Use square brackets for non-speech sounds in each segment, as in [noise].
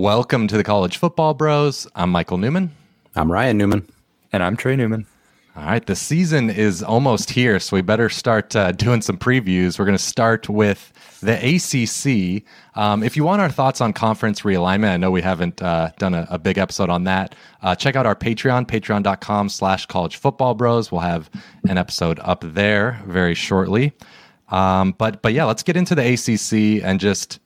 Welcome to the College Football Bros. I'm Michael Newman. I'm Ryan Newman. And I'm Trey Newman. All right, the season is almost here, so we better start uh, doing some previews. We're going to start with the ACC. Um, if you want our thoughts on conference realignment, I know we haven't uh, done a, a, big episode on that. Uh, check out our Patreon, patreon.com slash college football bros. We'll have an episode up there very shortly. Um, but but yeah, let's get into the ACC and just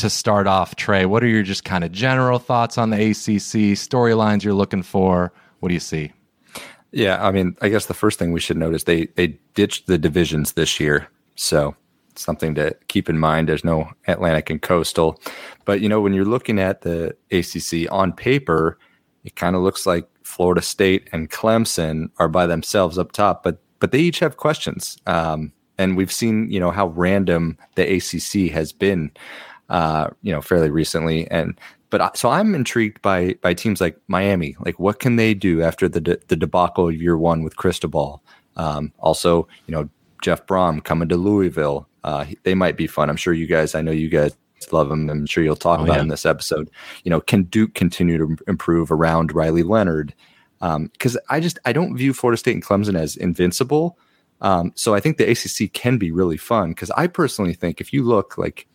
to start off, Trey, what are your just kind of general thoughts on the ACC storylines you're looking for? What do you see? Yeah, I mean, I guess the first thing we should note is they they ditched the divisions this year, so something to keep in mind. There's no Atlantic and Coastal, but you know when you're looking at the ACC on paper, it kind of looks like Florida State and Clemson are by themselves up top, but but they each have questions, um, and we've seen you know how random the ACC has been, uh, you know, fairly recently, and but so I'm intrigued by by teams like Miami. Like, what can they do after the de- the debacle of year one with Cristobal? Um, also, you know, Jeff Brohm coming to Louisville. Uh, they might be fun. I'm sure you guys. I know you guys love them. I'm sure you'll talk oh, about yeah. in this episode. You know, can Duke continue to improve around Riley Leonard? Because um, I just I don't view Florida State and Clemson as invincible. Um, so I think the ACC can be really fun. Because I personally think if you look like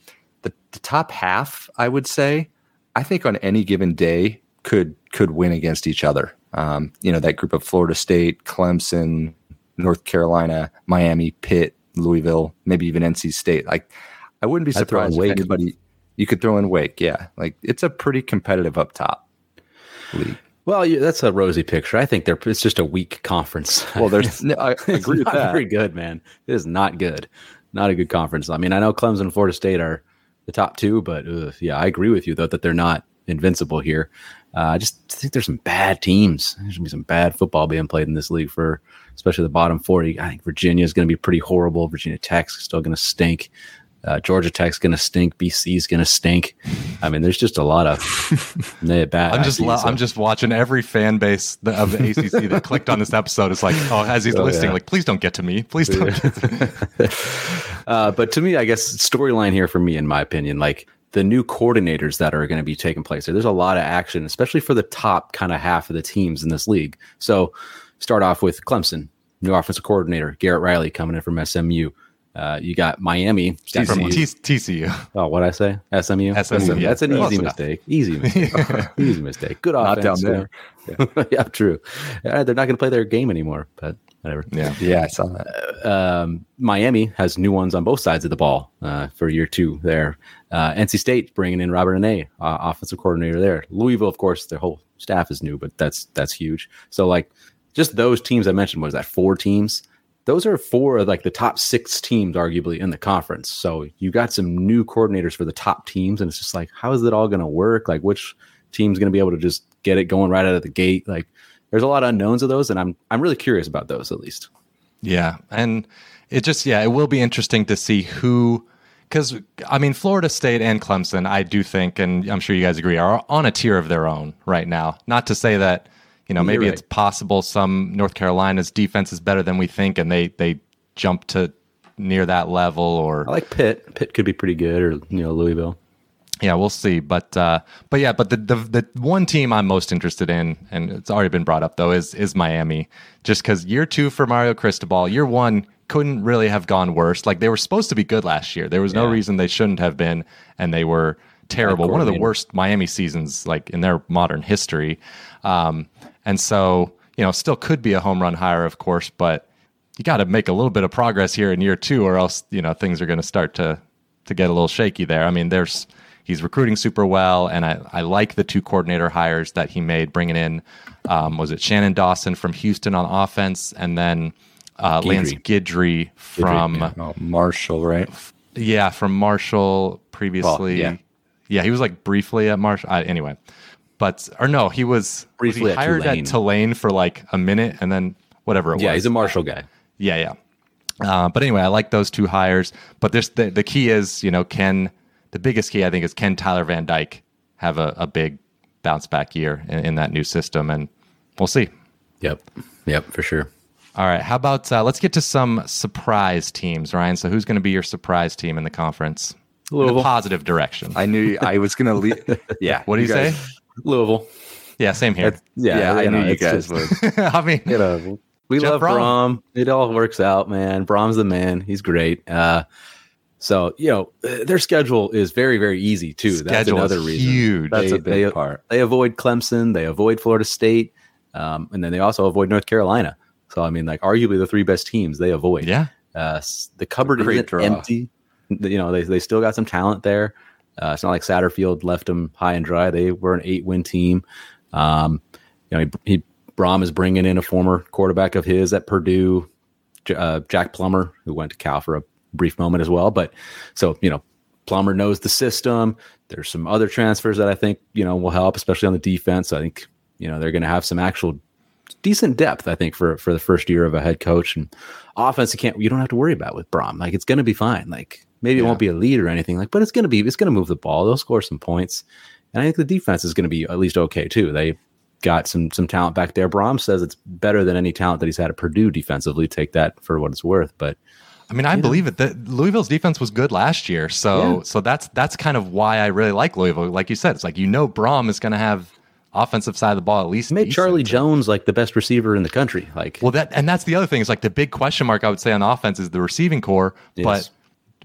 the, the top half, I would say I think on any given day could could win against each other. Um, you know, that group of Florida State, Clemson, North Carolina, Miami, Pitt, Louisville, maybe even NC State. Like, I wouldn't be surprised if anybody you could throw in Wake. Yeah, like it's a pretty competitive up top league. Well, that's a rosy picture. I think they're it's just a weak conference. [laughs] Well, there's no, I agree with that. Very good, man. It is not good. Not a good conference. I mean, I know Clemson and Florida State are the top two. But uh, yeah, I agree with you though that they're not invincible here. Uh, I just think there's some bad teams. There's gonna be some bad football being played in this league for especially the bottom 40. I think Virginia is to be pretty horrible. Virginia Tech's still to stink. Uh, Georgia Tech's going to stink. BC's going to stink. I mean, there's just a lot of [laughs] bad. I'm just lo- so. I'm just watching every fan base of the ACC that [laughs] clicked on this episode. It's like, oh, as he's oh, listing, yeah. like, please don't get to me. Please don't. [laughs] Uh, but to me, I guess storyline here for me, in my opinion, like the new coordinators that are going to be taking place. There's a lot of action, especially for the top kind of half of the teams in this league. So start off with Clemson, new offensive coordinator Garrett Riley coming in from SMU. Uh, you got Miami TCU. from T- TCU. Oh, what I say? SMU. SMU. That's an easy mistake. Easy [laughs] mistake. easy mistake. Good offense. Not down there. [laughs] Yeah, yeah true. they're not going to play their game anymore, but whatever. Yeah, yeah, I saw that. Uh, um, Miami has new ones on both sides of the ball uh, for year two. There, uh, NC State bringing in Robert Anae, uh, offensive coordinator there. Louisville, of course, their whole staff is new, but that's that's huge. So like, just those teams I mentioned was that four teams those are four of like the top six teams arguably in the conference. So you got some new coordinators for the top teams and it's just like how is it all going to work? Like which team's going to be able to just get it going right out of the gate? Like there's a lot of unknowns of those and i'm i'm really curious about those at least. Yeah and it just yeah it will be interesting to see who because i mean florida state and clemson i do think and i'm sure you guys agree are on a tier of their own right now. Not to say that you know, maybe right. it's possible some North Carolina's defense is better than we think, and they they jump to near that level. Or I like Pitt. Pitt could be pretty good, or you know, Louisville. Yeah, we'll see. But uh, but yeah, but the, the the one team I'm most interested in, and it's already been brought up though, is is Miami. Just because year two for Mario Cristobal, year one couldn't really have gone worse. Like they were supposed to be good last year. There was no reason they shouldn't have been, and they were terrible. One of the worst Miami seasons like in their modern history. Um, and so, you know, still could be a home run hire, of course, but you got to make a little bit of progress here in year two, or else, you know, things are going to start to to get a little shaky there. I mean, there's he's recruiting super well, and I, I like the two coordinator hires that he made, bringing in um, was it Shannon Dawson from Houston on offense, and then uh, Lance Guidry from Guidry, yeah. oh, Marshall, right? Yeah, from Marshall previously. Well, yeah. yeah, he was like briefly at Marshall. Uh, anyway, but or no, he was briefly was he hired Tulane. at Tulane for like a minute and then whatever it yeah, was. Yeah, he's a Marshall guy. Yeah, yeah. Uh, but anyway, I like those two hires. But there's the the key is you know can the biggest key I think is can Tyler Van Dyke have a, a big bounce back year in, in, that new system, and we'll see. Yep, yep, for sure. All right, how about uh, let's get to some surprise teams, Ryan? So who's going to be your surprise team in the conference? in a Louisville. positive direction. I knew I was gonna leave. [laughs] Yeah. what do you, guys- say? Louisville. Yeah, same here. That's- Yeah, I you knew know, you it's guys just- would. [laughs] I mean, you know, we Jeff love Brohm. Brohm. It all works out, man. Brohm's the man. He's great. Uh, so you know, uh, their schedule is very, very easy too. That's another is reason. huge. That's They- a big they- part. They avoid Clemson. They avoid Florida State, um, and then they also avoid North Carolina. So I mean, like arguably the three best teams they avoid. yeah. Uh, the cupboard isn't empty. You know, they, they still got some talent there. Uh, it's not like Satterfield left them high and dry. They were an eight win team. Um, you know, he, he Brohm is bringing in a former quarterback of his at Purdue, uh, Jack Plummer, who went to Cal for a brief moment as well. But so you know, Plummer knows the system. There's some other transfers that I think you know will help, especially on the defense. I think you know they're going to have some actual decent depth. I think for for the first year of a head coach and offense. You can't you don't have to worry about with Brohm. Like it's going to be fine. Like maybe it won't be a lead or anything. Like, but it's going to be it's going to move the ball. They'll score some points, and I think the defense is going to be at least okay too. They got some some talent back there. Brohm says it's better than any talent that he's had at Purdue defensively. Take that for what it's worth. But I mean, I believe it. That Louisville's defense was good last year, so Yeah. so that's that's kind of why I really like Louisville. Like you said, it's like you know Brohm is going to have offensive side of the ball at least. he made decent. Charlie Jones like the best receiver in the country. Like Well, that and that's the other thing is like the big question mark I would say on offense is the receiving corps, Yes. but.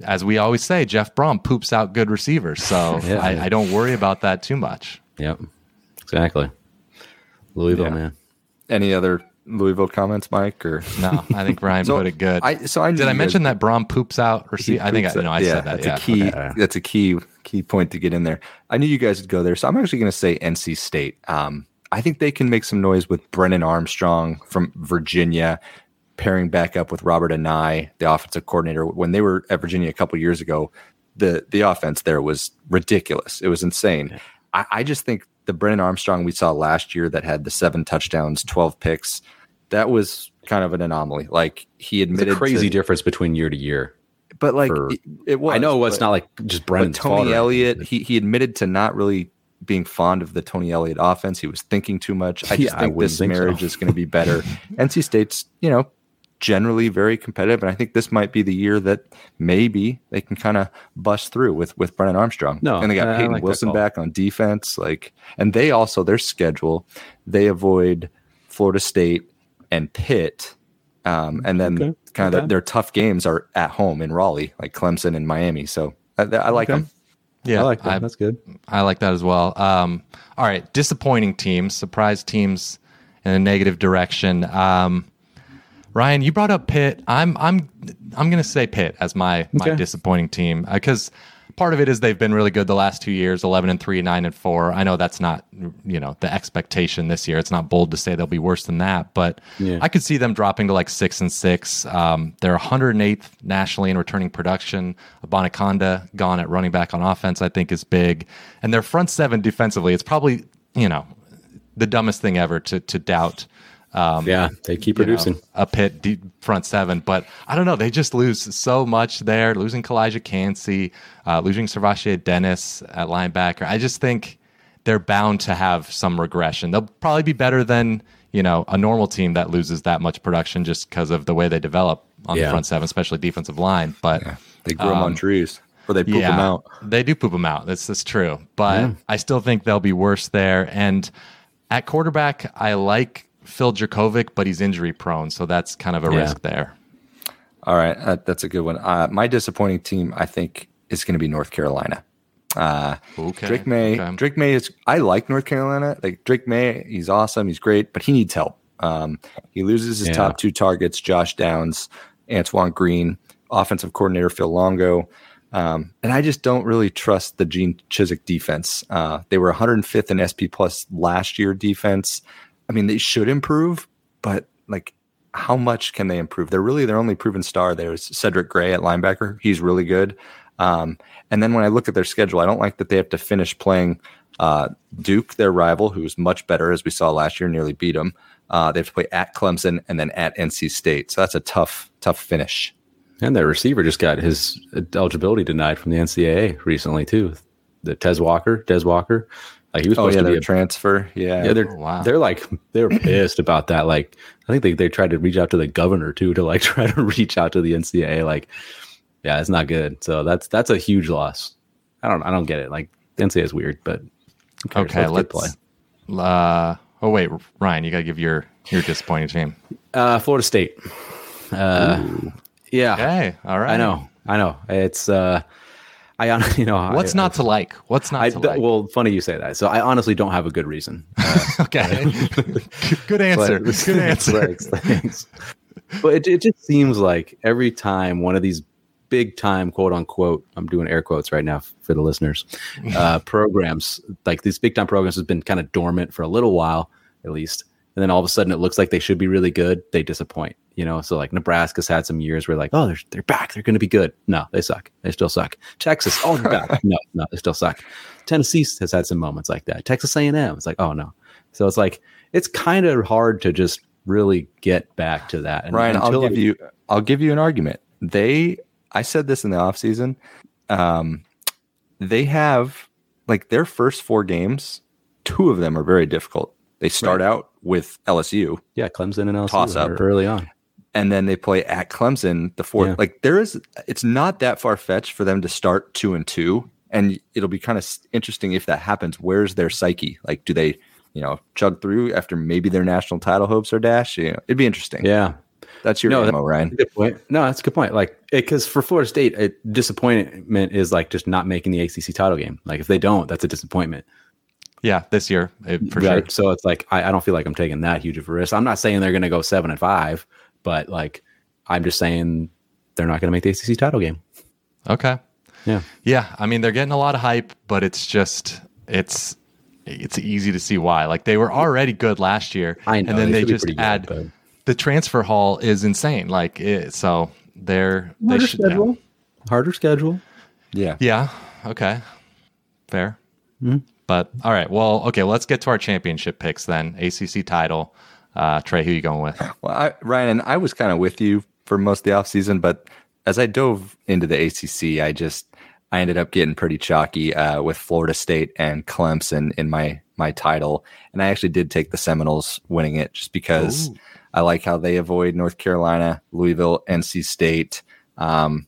As we always say, Jeff Brohm poops out good receivers, so [laughs] Yeah. I, I don't worry about that too much. yep, exactly. Louisville, Yeah. man. Any other Louisville comments, Mike? Or No, I think Ryan [laughs] So, put it good. I so I Did I mention that Brohm poops out he receive? I think I poops know I yeah, said that. That's yeah. a key. okay. That's a key key point to get in there. I knew you guys would go there, so I'm actually going to say NC State. Um, I think they can make some noise with Brennan Armstrong from Virginia, pairing back up with Robert Anae, the offensive coordinator. When they were at Virginia a couple years ago, the the offense there was ridiculous. It was insane. I, I just think the Brennan Armstrong we saw last year that had the seven touchdowns, twelve picks, that was kind of an anomaly. Like he admitted crazy to, difference between year to year. but like for- it, it was. I know it's but- not like just Brennan's but Tony Elliott, he he admitted to not really being fond of the Tony Elliott offense. He was thinking too much. I just Yeah, think wouldn't this think so. marriage is going to be better. [laughs] NC State's, you know, generally very competitive, and I think this might be the year that maybe they can kind of bust through with with Brennan Armstrong. No, and they got I- I Peyton like Wilson back on defense. Like, and they also their schedule, they avoid Florida State and Pitt. Um, and then Okay, kind of okay. their tough games are at home in Raleigh, like Clemson and Miami. So I, I like Okay. them. Yeah, I like that. I, That's good. I like that as well. Um, all right, disappointing teams, surprise teams in a negative direction. Um, Ryan, you brought up Pitt. I'm I'm I'm going to say Pitt as my my Okay. disappointing team because part of it is they've been really good the last two years, 11 and 3, 9 and 4. I know that's not, you know, the expectation this year. It's not bold to say they'll be worse than that, but Yeah. I could see them dropping to like 6 and 6. Um, they're 108th nationally in returning production. Abanikanda gone at running back on offense, I think is big. And their front seven defensively, it's probably, you know, the dumbest thing ever to to doubt um, Yeah, they keep you know, producing. a Pitt deep front seven. But I don't know. They just lose so much there. Losing Calijah Kancey, uh, losing SirVocea Dennis at linebacker. I just think they're bound to have some regression. They'll probably be better than you know a normal team that loses that much production just because of the way they develop on the front seven, especially defensive line. But They grow them on trees or they poop Um, yeah, them out. They do poop them out. That's that's true. But I still think they'll be worse there. And at quarterback, I like Phil Jurkovec, but he's injury prone, so that's kind of a Yeah. risk there. All right, uh, that's a good one. Uh, my disappointing team, I think, is going to be North Carolina. Uh, Okay, Drake Maye. okay. Drake Maye is. I like North Carolina. Like Drake Maye, he's awesome. He's great, but he needs help. Um, he loses his Yeah. top two targets: Josh Downs, Antoine Green, offensive coordinator Phil Longo. Um, and I just don't really trust the Gene Chizik defense. Uh, they were 105th in SP plus last year defense. I mean, they should improve, but like, how much can they improve? They're really their only proven star there is Cedric Gray at linebacker. He's really good. Um, and then when I look at their schedule, I don't like that they have to finish playing uh, Duke, their rival, who's much better, as we saw last year, nearly beat them. Uh, they have to play at Clemson and then at NC State. So that's a tough, tough finish. And their receiver just got his eligibility denied from the NCAA recently too. The Tez Walker, Des Walker, like he was Oh supposed yeah, to be a transfer. Yeah, Yeah, they're Oh, wow. they're like they were pissed about that. Like I think they, they tried to reach out to the governor too to like [laughs] try to reach out to the NCAA. Like Yeah, it's not good. So that's that's a huge loss. I don't I don't get it. Like NCAA is weird, but? Okay, Let's get let's. Uh, oh wait, Ryan, you gotta give your your disappointing team. Uh, Florida State. Uh, yeah, Okay, all right. I know, I know. It's uh, I [laughs] you know What's I, not to like? What's not I, to like? well, funny you say that. So I honestly don't have a good reason. [laughs] Uh, okay, [laughs] good answer. but- Good answer. Thanks, thanks. but it, it just seems like every time one of these big time quote unquote i'm doing air quotes right now for the listeners uh, programs like these big time programs has been kind of dormant for a little while at least and then all of a sudden it looks like they should be really good they disappoint you know? So like nebraska's had some years where like oh they're, they're back they're going to be good. No they suck. They still suck. Texas oh they're back. [laughs] No no they still suck. Tennessee has had some moments like that. Texas a&m it's like oh no. So it's like it's kind of hard to just really get back to that and Ryan, I'll give you I'll give you an argument. They I said this in the offseason. Um they have like their first four games, two of them are very difficult. They start out with LSU yeah clemson and LSU Toss up. early on and then they play at Clemson the fourth. Yeah. Like there is it's not that far fetched for them to start 2 and 2 and it'll be kind of interesting if that happens. Where's their psyche? Like do they you know, chug through after maybe their national title hopes are dashed. You know, it'd be interesting. yeah That's your No, ammo, Ryan. Good point. No, that's a good point. Like, because for Florida State, a disappointment is like just not making the ACC title game. Like, if they don't, that's a disappointment. Yeah, this year eh, for Right? sure. So it's like I, I don't feel like I'm taking that huge of a risk. I'm not saying they're going to go seven and five, but like I'm just saying they're not going to make the ACC title game. Okay. Yeah. Yeah, I mean they're getting a lot of hype, but it's just it's it's easy to see why. Like they were already good last year, I know, and then they they, just pretty good, add but- the transfer haul is insane. Like it, so they're they Harder should yeah. schedule. Harder schedule. Yeah. yeah okay fair. Hmm. But all right, well okay, let's get to our championship picks then. ACC title. Uh, Trey, who are you going with? [laughs] Well, I, Ryan, I was kind of with you for most of the offseason, but as I dove into the ACC, I just I ended up getting pretty chalky uh, with Florida State and Clemson in my my title, and I actually did take the Seminoles winning it just because Ooh. I like how they avoid North Carolina, Louisville, NC State. Um,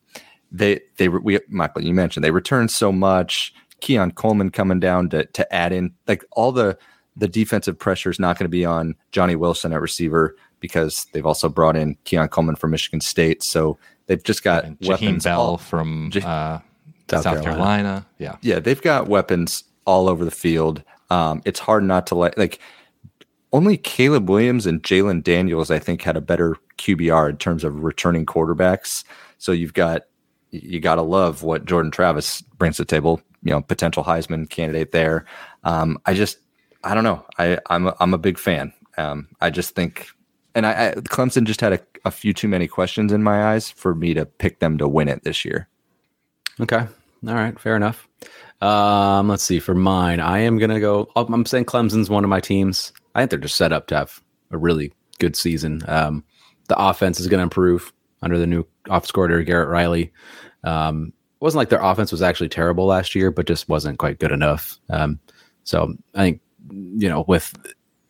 they they we Michael, you mentioned they returned so much. Keon Coleman coming down to to add in like all the the defensive pressure is not going to be on Johnny Wilson at receiver because they've also brought in Keon Coleman from Michigan State. So they've just got And Jaheim weapons. Bell all- from uh, South South, Carolina. Carolina. Yeah. yeah, they've got weapons all over the field. Um, it's hard not to like like only Caleb Williams and Jayden Daniels, I think, had a better QBR in terms of returning quarterbacks. So you've got you got to love what Jordan Travis brings to the table. You know, potential Heisman candidate there. Um, I just I don't know. I I'm a, I'm a big fan. Um, I just think, and I, I Clemson just had a, a few too many questions in my eyes for me to pick them to win it this year. Okay. All right. Fair enough. Um, let's see. For mine, I am gonna go. I'm saying Clemson's one of my teams. I think they're just set up to have a really good season. Um, the offense is to improve under the new offense coordinator Garrett Riley. Um, wasn't like their offense was actually terrible last year, but just wasn't quite good enough. Um, so I think you know with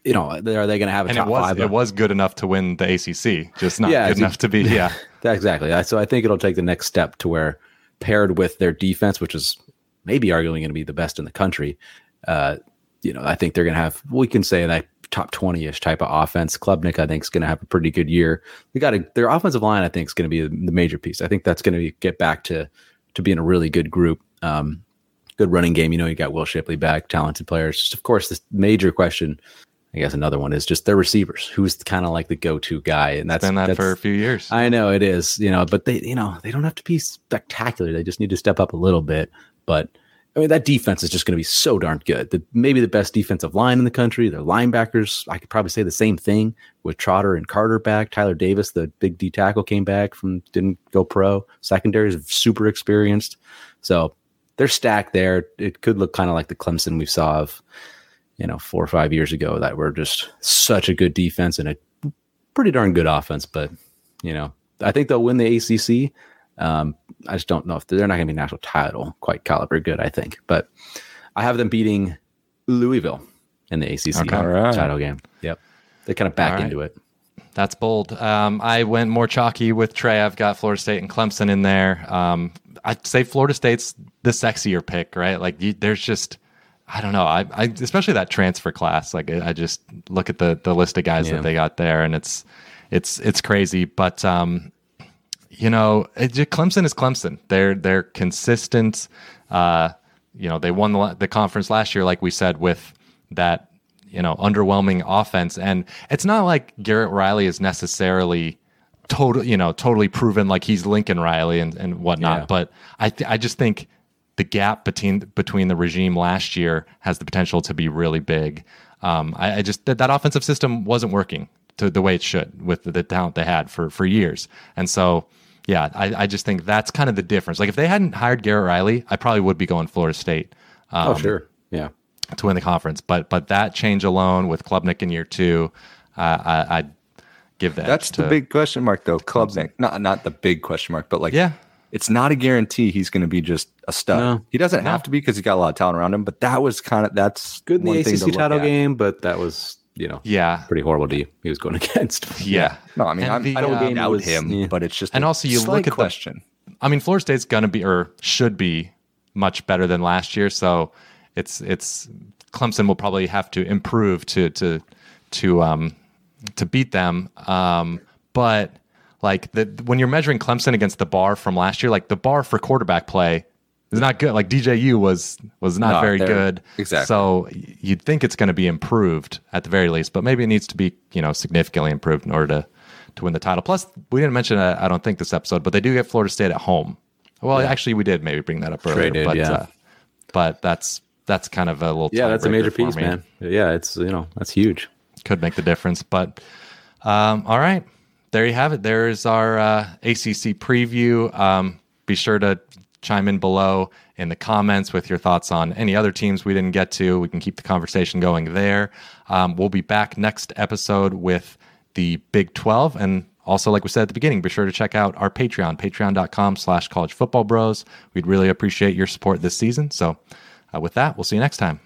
you know are they going to have a And it top was five? it was good enough to win the ACC, just not Yeah, good enough to be [laughs] yeah. Exactly. So I think it'll take the next step to where, paired with their defense, which is maybe arguably going to be the best in the country, uh, you know, I think they're going to have. We can say that top twenty ish type of offense. Klubnik, I think, is going to have a pretty good year. We got a, their offensive line. I think is going to be the major piece. I think that's going to get back to to be in a really good group. Um, good running game. You know, you got Will Shipley back, talented players. Just, of course, the major question. I guess another one is just their receivers. Who's kind of like the go-to guy, and that's Been that that's, for a few years. I know it is, you know, but they, you know, they don't have to be spectacular. They just need to step up a little bit. But I mean, that defense is just going to be so darn good. The, maybe the best defensive line in the country. Their linebackers, I could probably say the same thing with Trotter and Carter back. Tyler Davis, the big D tackle, came back from didn't go pro. Secondary is super experienced, so they're stacked there. It could look kind of like the Clemson we saw of, you know, four or five years ago that were just such a good defense and a pretty darn good offense. But you know, I think they'll win the ACC. Um, I just don't know if they're not going to be national title quite caliber good. I think, but I have them beating Louisville in the ACC Okay. Right. title game. Yep, they kind of back right. into it. that's bold. Um, I went more chalky with Trey. I've got Florida State and Clemson in there. Um, I'd say Florida State's the sexier pick, right? Like you, there's just, I don't know. I, I, especially that transfer class. Like I just look at the the list of guys Yeah. that they got there, and it's it's it's crazy. But um, you know, it, Clemson is Clemson. They're they're consistent. Uh, you know, they won the, the conference last year, like we said, with that you know underwhelming offense, and it's not like Garrett Riley is necessarily total, you know, totally proven like he's Lincoln Riley and and whatnot. Yeah. But I th- I just think the gap between between the regime last year has the potential to be really big. Um, I, I just that, that offensive system wasn't working to the way it should with the, the talent they had for for years, and so yeah, I, I just think that's kind of the difference. Like if they hadn't hired Garrett Riley, I probably would be going Florida State oh, sure. Yeah. to win the conference. But but that change alone with Klubnik in year two, uh, I, I'd give that. That's to, the big question mark, though. Klubnik, not not the big question mark, but like, Yeah. it's not a guarantee he's going to be just a stud. No. he doesn't have to be because he's got a lot of talent around him. But that was kind of that's Good in the ACC title at. game, but that was, you know, Yeah, pretty horrible D he was going [laughs] against. [laughs] yeah. No, I mean I'm, the, I don't um, doubt was- him, yeah. but it's just And a also you slight look at the- question. I mean, Florida State's going to be or should be much better than last year. So it's it's Clemson will probably have to improve to to to um to beat them. Um, but like the when you're measuring Clemson against the bar from last year, like the bar for quarterback play is not good. Like DJU was was not No, very good. exactly. So you'd think it's going to be improved at the very least, but maybe it needs to be you know significantly improved in order to to win the title. Plus, we didn't mention uh, I don't think this episode, but they do get Florida State at home. Well, actually, we did maybe bring that up earlier, did, but yeah. uh, but that's that's kind of a little Yeah, that's a major piece, me. man. Yeah, it's, you know, that's huge. Could make the difference, but um, all right, there you have it. There's our uh, ACC preview. Um, be sure to chime in below in the comments with your thoughts on any other teams we didn't get to. We can keep the conversation going there. Um, we'll be back next episode with the Big 12. And also, like we said at the beginning, be sure to check out our Patreon, patreon.com slash college football bros. We'd really appreciate your support this season. So uh, with that, we'll see you next time.